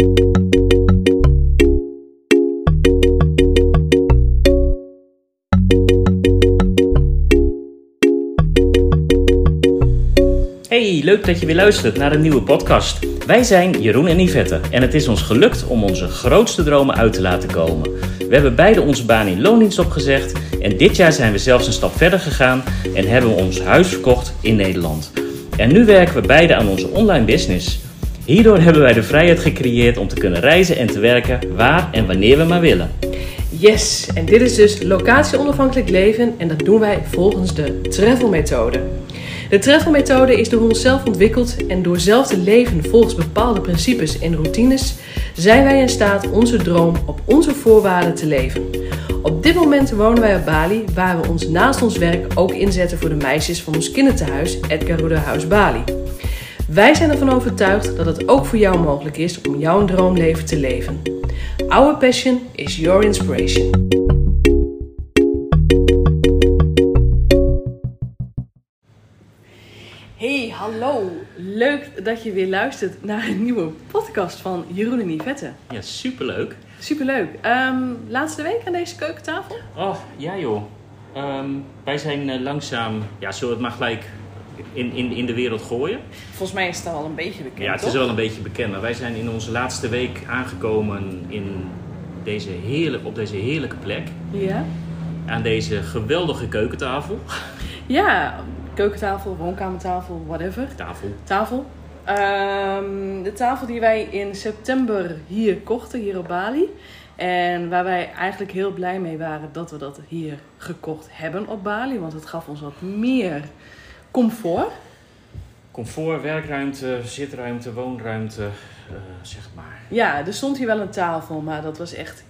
Hey, leuk dat je weer luistert naar een nieuwe podcast. Wij zijn Jeroen en Yvette en het is ons gelukt om onze grootste dromen uit te laten komen. We hebben beide onze baan in loondienst opgezegd en dit jaar zijn we zelfs een stap verder gegaan en hebben we ons huis verkocht in Nederland. En nu werken we beide aan onze online business. Hierdoor hebben wij de vrijheid gecreëerd om te kunnen reizen en te werken waar en wanneer we maar willen. Yes, en dit is dus locatie-onafhankelijk leven en dat doen wij volgens de travel-methode. De travel-methode is door onszelf ontwikkeld en door zelf te leven volgens bepaalde principes en routines zijn wij in staat onze droom op onze voorwaarden te leven. Op dit moment wonen wij op Bali, waar we ons naast ons werk ook inzetten voor de meisjes van ons kinderthuis Edgar House Bali. Wij zijn ervan overtuigd dat het ook voor jou mogelijk is om jouw droomleven te leven. Our passion is your inspiration. Hey, hallo. Leuk dat je weer luistert naar een nieuwe podcast van Jeroen en Yvette. Ja, superleuk. Superleuk. Ehm laatste week aan deze keukentafel? Oh, ja joh. Ehm, wij zijn eh, langzaam, ja, zullen we het maar gelijk in, in, in de wereld gooien? Volgens mij is het al een beetje bekend, Ja, het is wel een beetje bekend, maar wij zijn in onze laatste week aangekomen in deze heerlijk, op deze heerlijke plek. Ja. Aan deze geweldige keukentafel. Ja, keukentafel, woonkamertafel, whatever. Tafel. Tafel. Ehm, de tafel die wij in september hier kochten, hier op Bali. En waar wij eigenlijk heel blij mee waren dat we dat hier gekocht hebben op Bali. Want het gaf ons wat meer comfort. Comfort, werkruimte, zitruimte, woonruimte, eh, zeg maar. Ja, er stond hier wel een tafel, maar dat was echt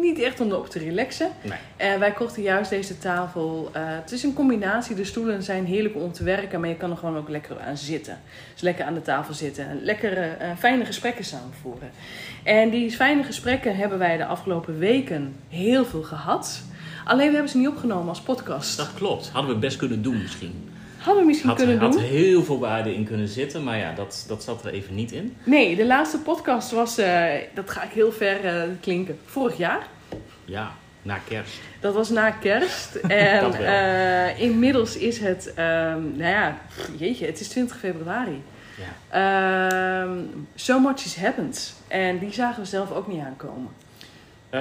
niet echt om erop te relaxen. Nee. Wij kochten juist deze tafel. eh, het is een combinatie. De stoelen zijn heerlijk om te werken, maar je kan er gewoon ook lekker aan zitten. Dus lekker aan de tafel zitten en lekkere, eh, fijne gesprekken samenvoeren. En die fijne gesprekken hebben wij de afgelopen weken heel veel gehad. Alleen we hebben ze niet opgenomen als podcast. Dat klopt. Hadden we best kunnen doen misschien. Hadden we misschien Had, kunnen had doen. heel veel waarde in kunnen zitten, maar ja, dat, dat zat er even niet in. Nee, de laatste podcast was, eh, dat ga ik heel ver eh, klinken, vorig jaar. Ja, na kerst. Dat was na kerst. En eh, inmiddels is het, ehm, nou ja, jeetje, het is 20 februari. Ja. Ehm, so much is happened. En die zagen we zelf ook niet aankomen. Eh,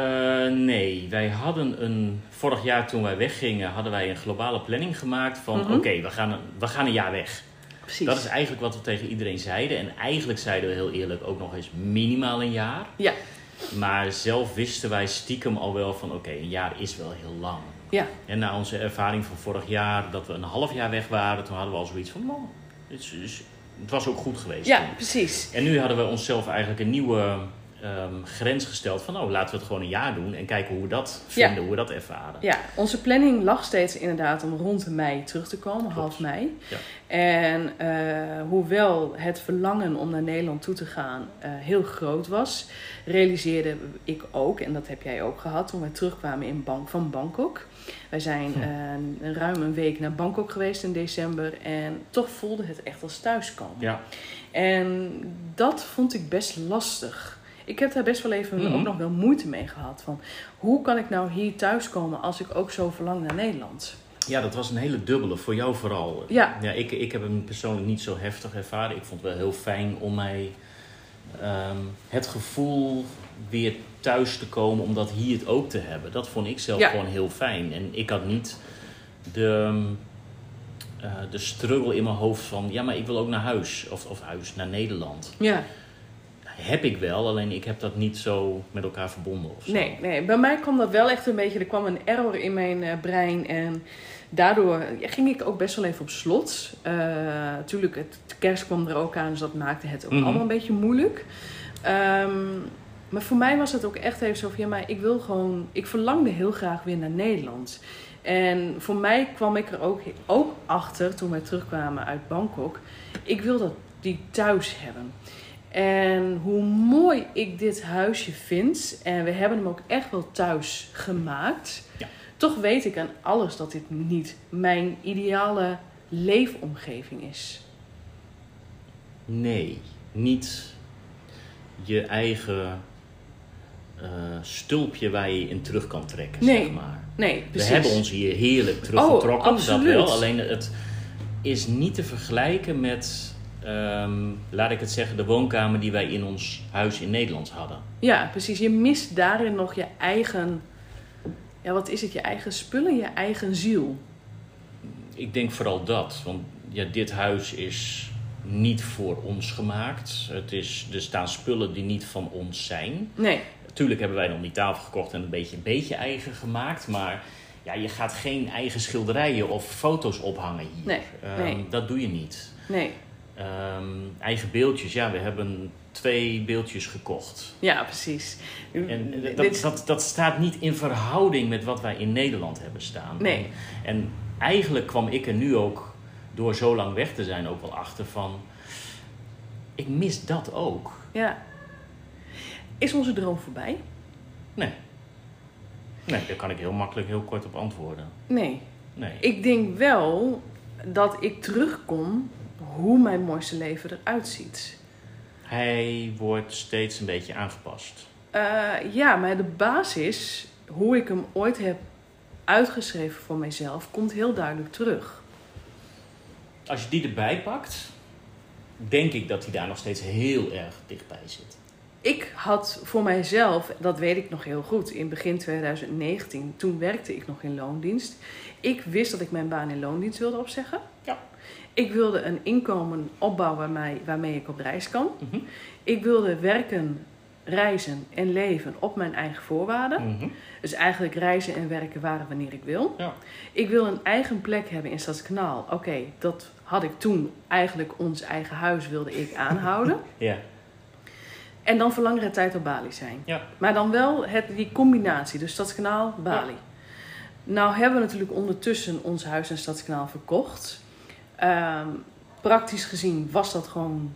nee, wij hadden een. Vorig jaar toen wij weggingen, hadden wij een globale planning gemaakt van: Mhm. oké, we, gaan een, we gaan een jaar weg. Precies. Dat is eigenlijk wat we tegen iedereen zeiden. En eigenlijk zeiden we heel eerlijk ook nog eens minimaal een jaar. Ja, Maar zelf wisten wij stiekem al wel van: oké, een jaar is wel heel lang. ja, En na onze ervaring van vorig jaar, dat we een half jaar weg waren, toen hadden we al zoiets van: man, het, is- is- het was ook goed geweest. ja, toen. precies. En nu hadden we onszelf eigenlijk een nieuwe ehm, grens gesteld van, oh, laten we het gewoon een jaar doen en kijken hoe we dat Ja. vinden, hoe we dat ervaren. Ja, onze planning lag steeds inderdaad om rond mei terug te komen, half mei. Ja. En eh, hoewel het verlangen om naar Nederland toe te gaan eh, heel groot was, realiseerde ik ook, en dat heb jij ook gehad toen wij terugkwamen in Bang van Bangkok. Wij zijn eh, ruim een week naar Bangkok geweest in december en toch voelde het echt als thuiskomen. Ja, En dat vond ik best lastig. Ik heb daar best wel even Mhm. ook nog wel moeite mee gehad. Van hoe kan ik nou hier thuiskomen als ik ook zo verlang naar Nederland? ja, dat was een hele dubbele, voor jou vooral. Ja. ja ik, ik heb hem persoonlijk niet zo heftig ervaren. Ik vond het wel heel fijn om mij ehm, het gevoel weer thuis te komen, om dat hier het ook te hebben. Dat vond ik zelf Ja. gewoon heel fijn. En ik had niet de, eh, de struggle in mijn hoofd van, ja, maar ik wil ook naar huis. Of, of huis, naar Nederland. Ja, Heb ik wel, alleen ik heb dat niet zo met elkaar verbonden of zo. nee, nee. Bij mij kwam dat wel echt een beetje. Er kwam een error in mijn eh, brein. En daardoor ging ik ook best wel even op slot. Tuurlijk, het kerst kwam er ook aan, dus dat maakte het ook Mhm. allemaal een beetje moeilijk. Ehm, maar voor mij was het ook echt even zo van, ja, maar ik wil gewoon, ik verlangde heel graag weer naar Nederland. En voor mij kwam ik er ook, ook achter toen wij terugkwamen uit Bangkok. Ik wil dat die thuis hebben. En hoe mooi ik dit huisje vind, en we hebben hem ook echt wel thuis gemaakt. Ja. Toch weet ik aan alles dat dit niet mijn ideale leefomgeving is. Nee, niet. je eigen eh, stulpje waar je in terug kan trekken, Nee, zeg maar. Nee, We hebben ons hier heerlijk teruggetrokken, Oh, absoluut. dat wel. Alleen het is niet te vergelijken met, ehm, laat ik het zeggen, de woonkamer die wij in ons huis in Nederland hadden. Ja, precies. Je mist daarin nog je eigen... Ja, wat is het? Je eigen spullen, je eigen ziel. Ik denk vooral dat, want ja, dit huis is niet voor ons gemaakt. Het is, er staan spullen die niet van ons zijn. Nee, Natuurlijk hebben wij dan die tafel gekocht en een beetje, een beetje eigen gemaakt, maar ja, je gaat geen eigen schilderijen of foto's ophangen hier. Nee, Ehm, nee. Dat doe je niet. nee. Ehm, eigen beeldjes, ja, we hebben twee beeldjes gekocht. Ja, precies. En Dit- dat, dat, dat staat niet in verhouding met wat wij in Nederland hebben staan. Nee. En eigenlijk kwam ik er nu ook, door zo lang weg te zijn, ook wel achter van... Ik mis dat ook. Ja. Is onze droom voorbij? Nee. Nee, daar kan ik heel makkelijk heel kort op antwoorden. Nee. Nee. Ik denk wel dat ik terugkom hoe mijn mooiste leven eruit ziet. Hij wordt steeds een beetje aangepast. Eh, ja, maar de basis, hoe ik hem ooit heb uitgeschreven voor mijzelf, komt heel duidelijk terug. Als je die erbij pakt, denk ik dat hij daar nog steeds heel erg dichtbij zit. Ik had voor mijzelf, dat weet ik nog heel goed, in begin 2019, toen werkte ik nog in loondienst. Ik wist dat ik mijn baan in loondienst wilde opzeggen. Ik wilde een inkomen opbouwen waarmee, waarmee ik op reis kan. Mhm. Ik wilde werken, reizen en leven op mijn eigen voorwaarden. Mhm. Dus eigenlijk reizen en werken waren wanneer ik wil. Ja. Ik wil een eigen plek hebben in Stadskanaal. Oké, dat had ik toen eigenlijk ons eigen huis wilde ik aanhouden. Ja. en dan voor langere tijd op Bali zijn. Ja. Maar dan wel het, die combinatie, dus Stadskanaal, Bali. Nou hebben we natuurlijk ondertussen ons huis in Stadskanaal verkocht. Ehm, praktisch gezien was dat gewoon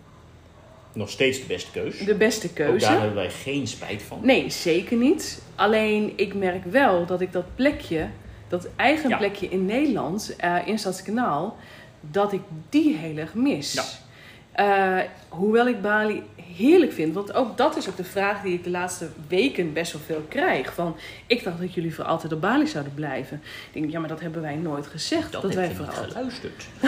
Nog steeds de beste keus. de beste Ook keuze. daar hebben wij geen spijt van. Nee, zeker niet. Alleen ik merk wel dat ik dat plekje, dat eigen Ja. plekje in Nederland, eh in Stadskanaal, dat ik die heel erg mis. Ja. Eh, hoewel ik Bali heerlijk vind, want ook dat is ook de vraag die ik de laatste weken best wel veel krijg. Van, ik dacht dat jullie voor altijd op Bali zouden blijven. Ik denk, ja, maar dat hebben wij nooit gezegd. Dat, Dat, wij voor altijd. geluisterd.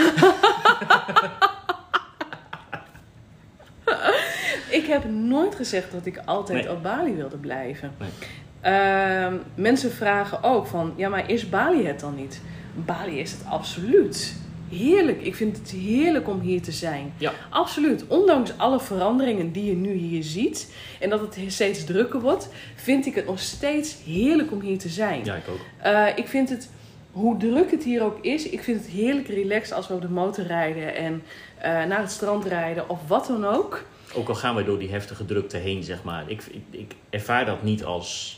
Ik heb nooit gezegd dat ik altijd Nee. op Bali wilde blijven. Nee. Ehm, mensen vragen ook van, ja, maar is Bali het dan niet? Bali is het absoluut. Heerlijk. Ik vind het heerlijk om hier te zijn. Ja. Absoluut. Ondanks alle veranderingen die je nu hier ziet en dat het steeds drukker wordt, vind ik het nog steeds heerlijk om hier te zijn. Ja, ik ook. Eh, ik vind het, hoe druk het hier ook is, ik vind het heerlijk relaxed als we op de motor rijden en eh, naar het strand rijden of wat dan ook. Ook al gaan we door die heftige drukte heen, zeg maar. Ik, ik, ik ervaar dat niet als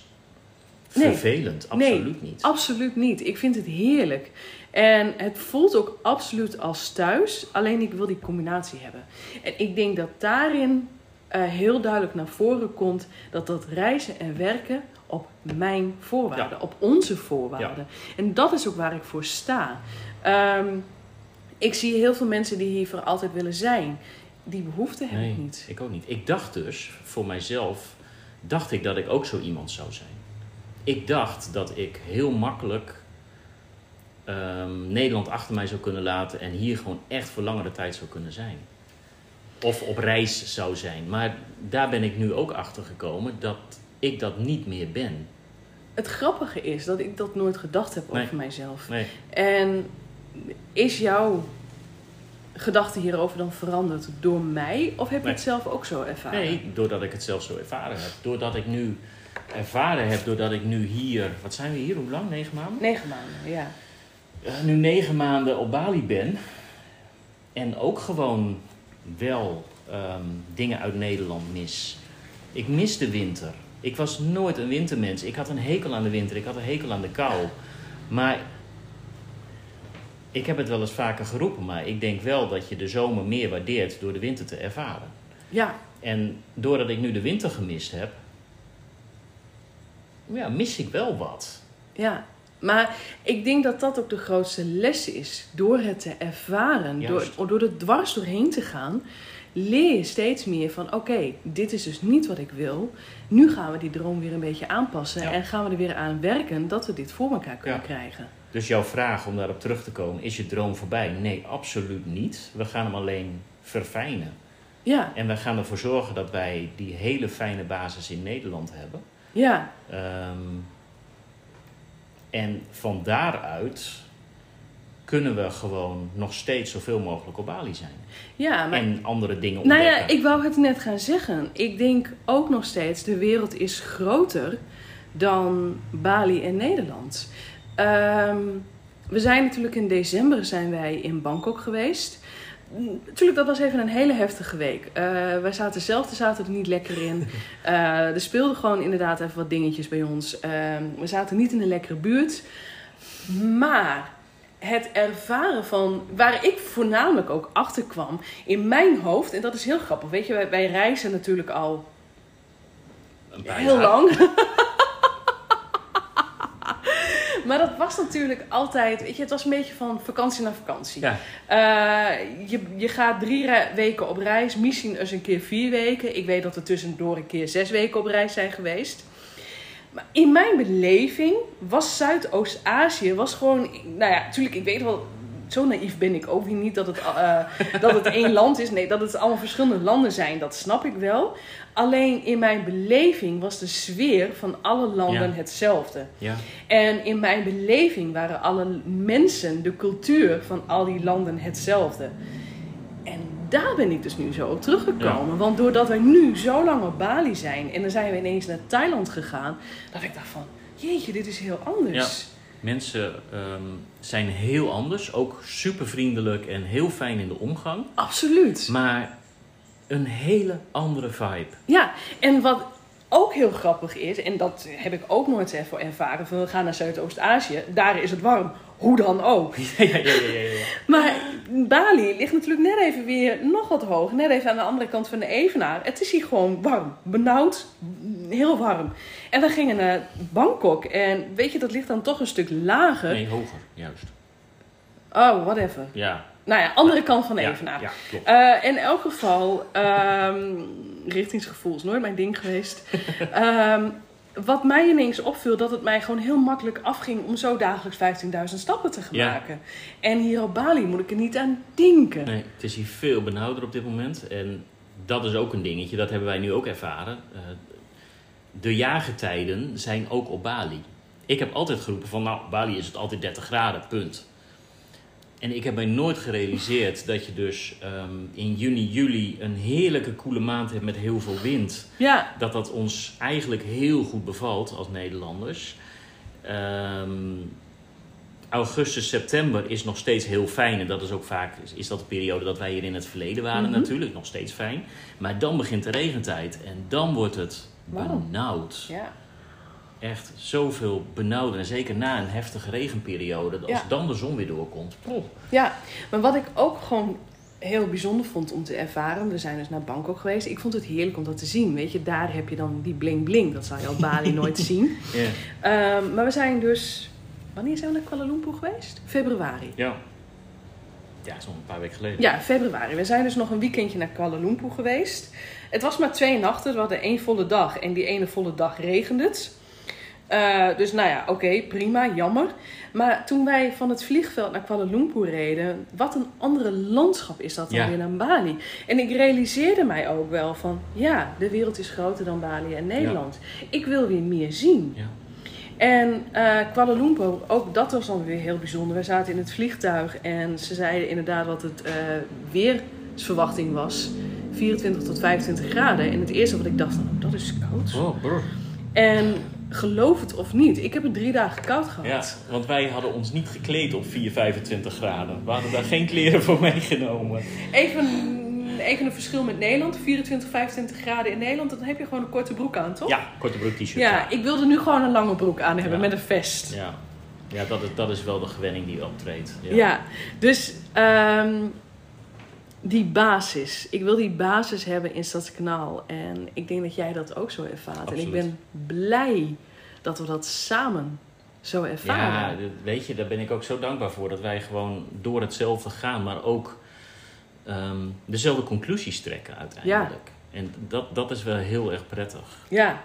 Nee. vervelend. Absoluut niet. Absoluut niet. Ik vind het heerlijk. En het voelt ook absoluut als thuis. Alleen ik wil die combinatie hebben. En ik denk dat daarin eh, heel duidelijk naar voren komt dat dat reizen en werken op mijn voorwaarden, Ja. op onze voorwaarden. En dat is ook waar ik voor sta. Ehm, ik zie heel veel mensen die hier voor altijd willen zijn. Die behoefte heb Nee, ik niet. ik ook niet. Ik dacht dus, voor mijzelf, dacht ik dat ik ook zo iemand zou zijn. Ik dacht dat ik heel makkelijk ehm, Nederland achter mij zou kunnen laten en hier gewoon echt voor langere tijd zou kunnen zijn. Of op reis zou zijn. Maar daar ben ik nu ook achter gekomen dat ik dat niet meer ben. Het grappige is dat ik dat nooit gedacht heb Nee. over mijzelf. Nee. En is jouw gedachte hierover dan veranderd door mij? Of heb je Nee. het zelf ook zo ervaren? Nee, doordat ik het zelf zo ervaren heb. Doordat ik nu ervaren heb, doordat ik nu hier, wat zijn we hier, hoe lang? Negen maanden? Negen maanden, ja. Eh, nu negen maanden op Bali ben en ook gewoon wel ehm, dingen uit Nederland mis. Ik mis de winter. Ik was nooit een wintermens. Ik had een hekel aan de winter. Ik had een hekel aan de kou. Maar ik heb het wel eens vaker geroepen, maar ik denk wel dat je de zomer meer waardeert door de winter te ervaren. Ja, En doordat ik nu de winter gemist heb, ja, mis ik wel wat. ja. Maar ik denk dat dat ook de grootste les is. Door het te ervaren, door, Juist. door er dwars doorheen te gaan, leer je steeds meer van: oké, dit is dus niet wat ik wil. Nu gaan we die droom weer een beetje aanpassen Ja. en gaan we er weer aan werken dat we dit voor elkaar kunnen Ja. krijgen. Dus jouw vraag om daarop terug te komen, is je droom voorbij? Nee, absoluut niet. We gaan hem alleen verfijnen. Ja, En we gaan ervoor zorgen dat wij die hele fijne basis in Nederland hebben. ja, Ehm, en van daaruit kunnen we gewoon nog steeds zoveel mogelijk op Bali zijn. ja. Maar en andere dingen Nou ontdekken. ja, ik wou het net gaan zeggen. Ik denk ook nog steeds, de wereld is groter dan Bali en Nederland. Ehm, we zijn natuurlijk in december zijn wij in Bangkok geweest. Natuurlijk, dat was even een hele heftige week. Eh, wij zaten zelf, de zaten er niet lekker in. Eh, er speelden gewoon inderdaad even wat dingetjes bij ons. Ehm, we zaten niet in een lekkere buurt. Maar het ervaren van, waar ik voornamelijk ook achter kwam, in mijn hoofd, en dat is heel grappig, weet je, wij, wij reizen natuurlijk al heel lang. maar dat was natuurlijk altijd, weet je, het was een beetje van vakantie naar vakantie. Ja, Eh, je, je gaat drie weken op reis, misschien eens een keer vier weken. Ik weet dat we tussendoor een keer zes weken op reis zijn geweest. Maar in mijn beleving was Zuidoost-Azië was gewoon, nou ja, natuurlijk, ik weet wel, zo naïef ben ik ook weer niet dat het, eh, dat het één land is. Nee, dat het allemaal verschillende landen zijn, dat snap ik wel. Alleen in mijn beleving was de sfeer van alle landen Ja. hetzelfde. ja. En in mijn beleving waren alle mensen, de cultuur van al die landen hetzelfde. En daar ben ik dus nu zo op teruggekomen. Want doordat wij nu zo lang op Bali zijn en dan zijn we ineens naar Thailand gegaan, dat ik dacht van, jeetje, dit is heel anders. Mensen ehm, zijn heel anders, ook super vriendelijk en heel fijn in de omgang. Absoluut. Maar een hele andere vibe. Ja, en wat ook heel grappig is, en dat heb ik ook nooit even ervaren, van we gaan naar Zuidoost-Azië, daar is het warm. Hoe dan ook. ja, ja, ja, ja, ja. Maar Bali ligt natuurlijk net even weer nog wat hoger. Net even aan de andere kant van de Evenaar. Het is hier gewoon warm. Benauwd. Heel warm. En we gingen naar Bangkok. En weet je, dat ligt dan toch een stuk lager. Nee, hoger, juist. Oh, whatever. Ja. Nou ja, andere kant van ja, Evenaar. Ja. Eh, in elk geval, ehm, richtingsgevoel is nooit mijn ding geweest. Ehm, wat mij ineens opviel, dat het mij gewoon heel makkelijk afging om zo dagelijks 15.000 stappen te gaan Ja. maken. En hier op Bali moet ik er niet aan denken. Nee, het is hier veel benauwder op dit moment. En dat is ook een dingetje, dat hebben wij nu ook ervaren. Eh, de jaargetijden zijn ook op Bali. Ik heb altijd geroepen van, nou, Bali is het altijd 30 graden, punt. En ik heb mij nooit gerealiseerd dat je dus ehm, in juni, juli een heerlijke koele maand hebt met heel veel wind. Ja, Dat dat ons eigenlijk heel goed bevalt als Nederlanders. Ehm, augustus, september is nog steeds heel fijn. En dat is ook vaak is, dat de periode dat wij hier in het verleden waren Mhm. natuurlijk. Nog steeds fijn. Maar dan begint de regentijd. En dan wordt het Warm. benauwd. ja. Echt zoveel benauwd. En zeker na een heftige regenperiode. Als Ja. dan de zon weer doorkomt. Plop. Ja, maar wat ik ook gewoon heel bijzonder vond om te ervaren. We zijn dus naar Bangkok geweest. Ik vond het heerlijk om dat te zien. Weet je, daar heb je dan die bling bling. Dat zal je op Bali nooit zien. Ehm, maar we zijn dus... Wanneer zijn we naar Kuala Lumpur geweest? Februari. Ja. Ja, zo'n paar weken geleden. Ja, februari. We zijn dus nog een weekendje naar Kuala Lumpur geweest. Het was maar twee nachten. We hadden één volle dag. En die ene volle dag regende het. Eh, dus nou ja, oké, prima, jammer. Maar toen wij van het vliegveld naar Kuala Lumpur reden, wat een andere landschap is dat dan Ja. weer naar Bali. En ik realiseerde mij ook wel van, ja, de wereld is groter dan Bali en Nederland. Ik wil weer meer zien. Ja. En eh Kuala Lumpur, ook dat was dan weer heel bijzonder. We zaten in het vliegtuig en ze zeiden inderdaad wat het eh, weersverwachting was. 24 tot 25 graden. En het eerste wat ik dacht, oh, dat is koud. Oh, brr. En geloof het of niet, ik heb het drie dagen koud gehad. Ja, want wij hadden ons niet gekleed op 4, 25 graden. We hadden daar geen kleren voor meegenomen. Even, even een verschil met Nederland. 24, 25 graden in Nederland, dan heb je gewoon een korte broek aan, toch? Ja, korte broek t-shirt. Ja, ik wilde nu gewoon een lange broek aan hebben Ja. met een vest. Ja, ja dat, is, dat is wel de gewenning die optreedt. Ja, dus ehm, die basis. Ik wil die basis hebben in Stadskanaal. En ik denk dat jij dat ook zo ervaart. En ik ben blij dat we dat samen zo Ja, ervaren. dit- weet je, daar ben ik ook zo dankbaar voor. Dat wij gewoon door hetzelfde gaan. Maar ook ehm, dezelfde conclusies trekken uiteindelijk. En dat, dat is wel heel erg prettig. Ja,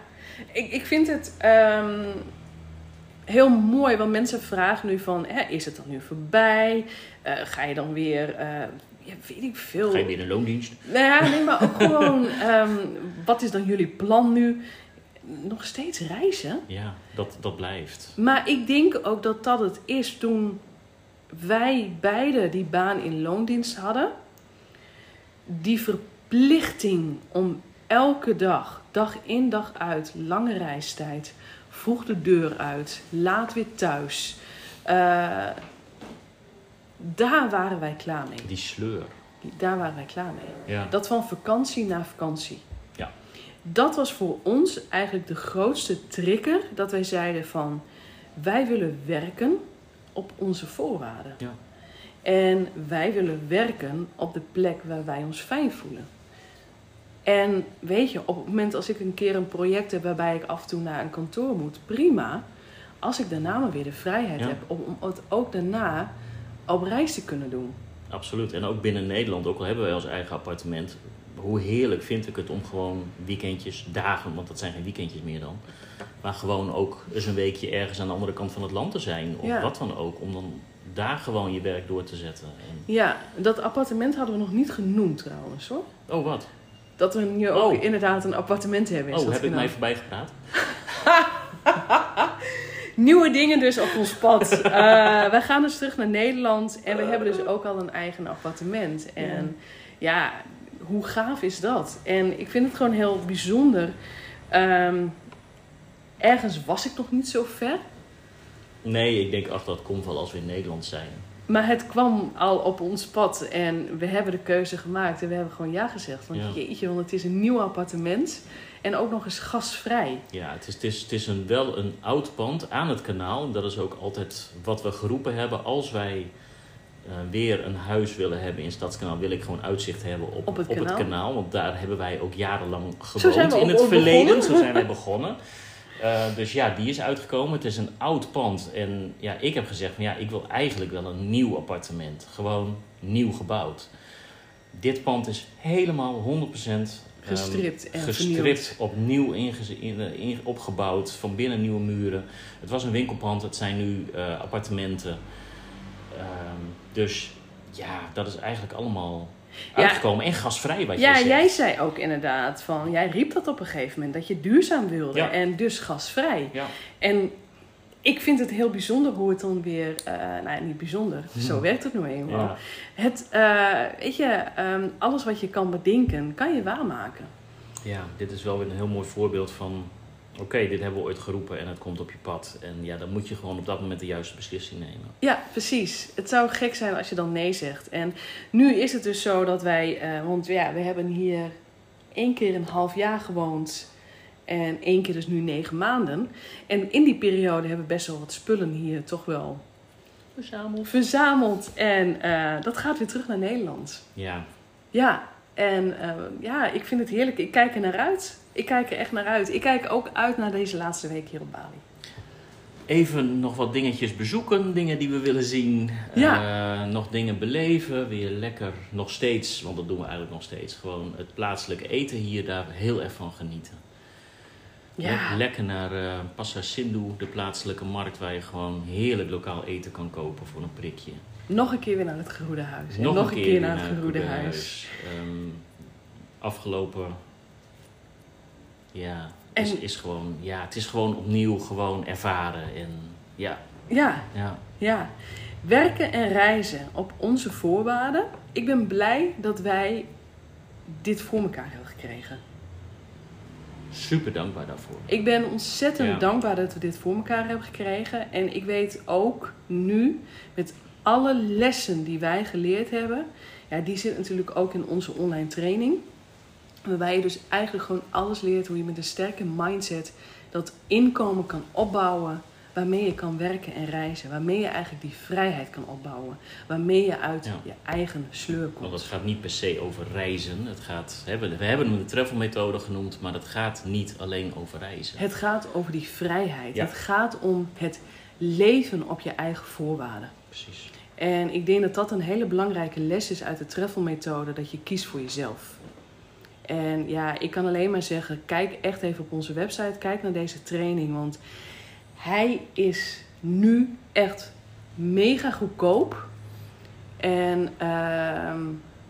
ik, ik vind het ehm, heel mooi, want mensen vragen nu van, hè, is het dan nu voorbij? Eh, ga je dan weer, eh, ja, weet ik veel. Ga je weer in loondienst? Nou ja, nee, maar ook gewoon, ehm, wat is dan jullie plan nu? Nog steeds reizen. Ja, dat, dat blijft. Maar ik denk ook dat dat het is toen wij beide die baan in loondienst hadden. Die verplichting om elke dag, dag in dag uit, lange reistijd, vroeg de deur uit, laat weer thuis. eh, daar waren wij klaar mee. Die sleur. Daar waren wij klaar mee. Ja. Dat van vakantie naar vakantie. Ja. Dat was voor ons eigenlijk de grootste trigger. Dat wij zeiden van, wij willen werken op onze voorwaarden. Ja. En wij willen werken op de plek waar wij ons fijn voelen. En weet je, op het moment als ik een keer een project heb waarbij ik af en toe naar een kantoor moet, prima. Als ik daarna maar weer de vrijheid Ja. heb om, om het ook daarna op reis te kunnen doen. Absoluut. En ook binnen Nederland, ook al hebben wij ons eigen appartement, hoe heerlijk vind ik het om gewoon weekendjes, dagen, want dat zijn geen weekendjes meer dan, maar gewoon ook eens een weekje ergens aan de andere kant van het land te zijn, of Ja. wat dan ook, om dan daar gewoon je werk door te zetten. En, Ja, dat appartement hadden we nog niet genoemd trouwens hoor. oh, wat? Dat we nu ook Oh. inderdaad een appartement hebben. is Oh, dat heb ik mij voorbij gepraat? Nieuwe dingen dus op ons pad. Eh, wij gaan dus terug naar Nederland en we hebben dus ook al een eigen appartement. En ja, hoe gaaf is dat? En ik vind het gewoon heel bijzonder. Ehm, ergens was ik nog niet zo ver. Nee, ik denk, ach, dat komt wel als we in Nederland zijn. Maar het kwam al op ons pad en we hebben de keuze gemaakt en we hebben gewoon ja gezegd. Want Ja. jeetje, want het is een nieuw appartement en ook nog eens gasvrij. Ja, het is, het is, het is een, wel een oud pand aan het kanaal. Dat is ook altijd wat we geroepen hebben. Als wij eh, weer een huis willen hebben in Stadskanaal, wil ik gewoon uitzicht hebben op, Op het kanaal. Want daar hebben wij ook jarenlang gewoond in het verleden. Zo zijn wij begonnen. Eh, dus ja, die is uitgekomen. Het is een oud pand. En ja, ik heb gezegd, van, ja, ik wil eigenlijk wel een nieuw appartement. Gewoon nieuw gebouwd. Dit pand is helemaal 100% ehm, Gestript en gestript, opnieuw ingeze- in, in- opgebouwd, van binnen nieuwe muren. Het was een winkelpand, het zijn nu eh, appartementen. Ehm, dus ja, dat is eigenlijk allemaal Ja. uitgekomen. En gasvrij, wat Ja, jij zei ook inderdaad van, jij riep dat op een gegeven moment, dat je duurzaam wilde Ja. en dus gasvrij. Ja, En ik vind het heel bijzonder hoe het dan weer, eh, nou ja, niet bijzonder, zo Hmm. werkt het nou eenmaal. ja. Het, eh, weet je, ehm, alles wat je kan bedenken, kan je waarmaken. ja, dit is wel weer een heel mooi voorbeeld van... Oké, dit hebben we ooit geroepen en het komt op je pad. En ja, dan moet je gewoon op dat moment de juiste beslissing nemen. Ja, precies. Het zou gek zijn als je dan nee zegt. En nu is het dus zo dat wij, eh, want ja, we hebben hier één keer een half jaar gewoond en één keer dus nu negen maanden. En in die periode hebben we best wel wat spullen hier toch wel Verzameld. verzameld. En eh, dat gaat weer terug naar Nederland. Ja, Ja, en eh, ja, ik vind het heerlijk. Ik kijk er naar uit. Ik kijk er echt naar uit. Ik kijk ook uit naar deze laatste week hier op Bali. Even nog wat dingetjes bezoeken, dingen die we willen zien. Ja. Eh, nog dingen beleven, weer lekker nog steeds, want dat doen we eigenlijk nog steeds. Gewoon het plaatselijke eten hier, daar heel erg van genieten. Ja, Le- lekker naar eh Pasar Sindhu, de plaatselijke markt waar je gewoon heerlijk lokaal eten kan kopen voor een prikje. Nog een keer weer naar het geroede huis. Nog, een keer, naar het het geroede huis. Ehm, afgelopen, ja, En- is, is gewoon, ja, het is gewoon opnieuw gewoon ervaren. En ja, Ja, ja, ja. Werken en reizen op onze voorwaarden. Ik ben blij dat wij dit voor elkaar hebben gekregen. super dankbaar daarvoor. Ik ben ontzettend Ja. dankbaar dat we dit voor elkaar hebben gekregen. En ik weet ook nu, met alle lessen die wij geleerd hebben, ja, die zit natuurlijk ook in onze online training. Waarbij je dus eigenlijk gewoon alles leert hoe je met een sterke mindset dat inkomen kan opbouwen. Waarmee je kan werken en reizen. Waarmee je eigenlijk die vrijheid kan opbouwen. Waarmee je uit Ja. je eigen sleur Want komt. het gaat niet per se over reizen. Het gaat, we hebben hem de travelmethode genoemd, maar het gaat niet alleen over reizen. Het gaat over die vrijheid. Ja. Het gaat om het leven op je eigen voorwaarden. Precies. En ik denk dat dat een hele belangrijke les is uit de treffelmethode, dat je kiest voor jezelf. En ja, ik kan alleen maar zeggen, kijk echt even op onze website, kijk naar deze training, want hij is nu echt mega goedkoop. En ehm,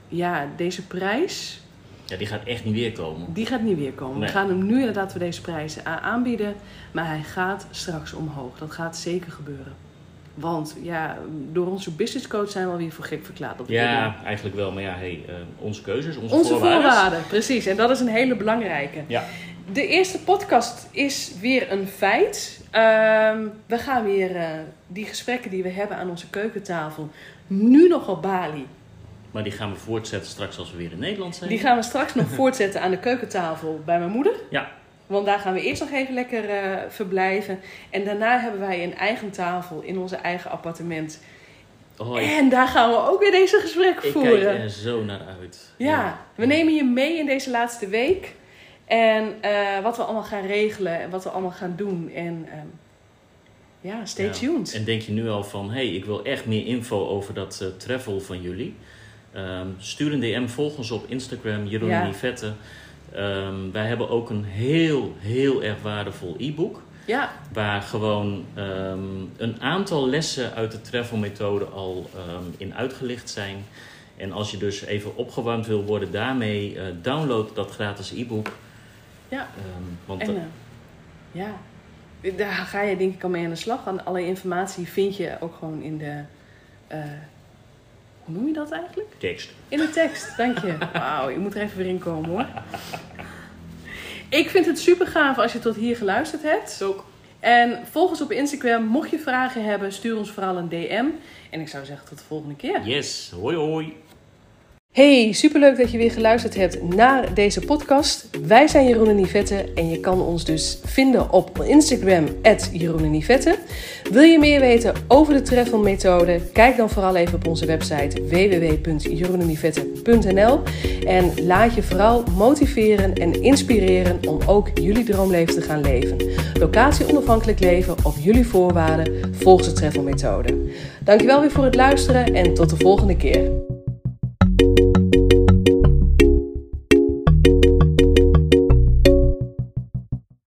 ja, deze prijs, Ja, die gaat echt niet weer komen. die gaat niet weer komen. Nee. We gaan hem nu inderdaad voor deze prijzen aanbieden. Maar hij gaat straks omhoog. Dat gaat zeker gebeuren. Want ja, door onze business coach zijn we alweer voor gek verklaard. Dat doen. Ja, eigenlijk wel. Maar ja, hey, eh, onze keuzes, onze, Onze voorwaarden. voorwaarden, precies. En dat is een hele belangrijke. Ja. De eerste podcast is weer een feit. Ehm, we gaan weer eh, die gesprekken die we hebben aan onze keukentafel, nu nog op Bali. Maar die gaan we voortzetten straks als we weer in Nederland zijn. Die gaan we straks nog voortzetten aan de keukentafel bij mijn moeder. Ja, Want daar gaan we eerst nog even lekker eh, verblijven. En daarna hebben wij een eigen tafel in onze eigen appartement. oh, ik, En daar gaan we ook weer deze gesprekken ik voeren. kijk er zo naar uit. Ja, we nemen je mee in deze laatste week. En eh, wat we allemaal gaan regelen en wat we allemaal gaan doen. En ehm, ja, stay Ja. tuned. En denk je nu al van, hé, hey, ik wil echt meer info over dat eh, travel van jullie. Ehm, stuur een DM, volg ons op Instagram, Jeroen Ja. en Ehm, wij hebben ook een heel, heel erg waardevol e-book. Ja, Waar gewoon ehm, een aantal lessen uit de travel methode al ehm, in uitgelicht zijn. En als je dus even opgewarmd wil worden daarmee, eh, download dat gratis e-book. Ja. Want en eh, ja, daar ga je denk ik al mee aan de slag. En alle informatie vind je ook gewoon in de... eh, hoe noem je dat eigenlijk? tekst. In de tekst, dank je. Wauw, je moet er even weer in komen hoor. Ik vind het super gaaf als je tot hier geluisterd hebt. Ook. En volg ons op Instagram. Mocht je vragen hebben, stuur ons vooral een DM. En ik zou zeggen tot de volgende keer. Yes, hoi hoi. Hey, superleuk dat je weer geluisterd hebt naar deze podcast. Wij zijn Jeroen en Yvette en je kan ons dus vinden op Instagram, Jeroen en Yvette. Wil je meer weten over de Treffel methode? Kijk dan vooral even op onze website www.jeroenenivette.nl en laat je vooral motiveren en inspireren om ook jullie droomleven te gaan leven. Locatie onafhankelijk leven op jullie voorwaarden volgens de Treffel methode. Dankjewel weer voor het luisteren en tot de volgende keer.